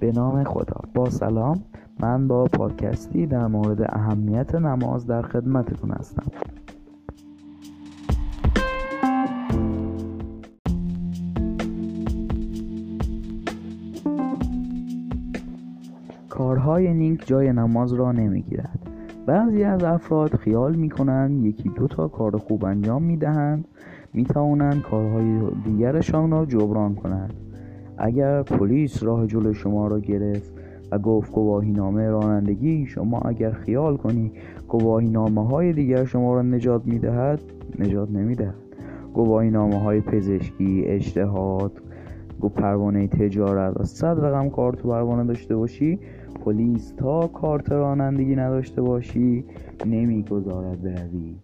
به نام خدا. با سلام من با پادکستی در مورد اهمیت نماز در خدمتتون هستم. کارهای نیک جای نماز را نمی‌گیرد. بعضی از افراد خیال می‌کنند یکی دو تا کار خوب انجام می‌دهند می‌توانند کارهای دیگرشان را جبران کنند. اگر پلیس راه جلو شما را گرفت و گفت گواهی نامه رانندگی شما اگر خیال کنی گواهی نامه های دیگر شما را نجات می‌دهد نجات نمی‌دهد. گواهی نامه های پزشکی اجتهاد پروانه تجارت و صد رقم کارت پروانه داشته باشی پلیس تا کارت رانندگی نداشته باشی نمی‌گذارد بروی.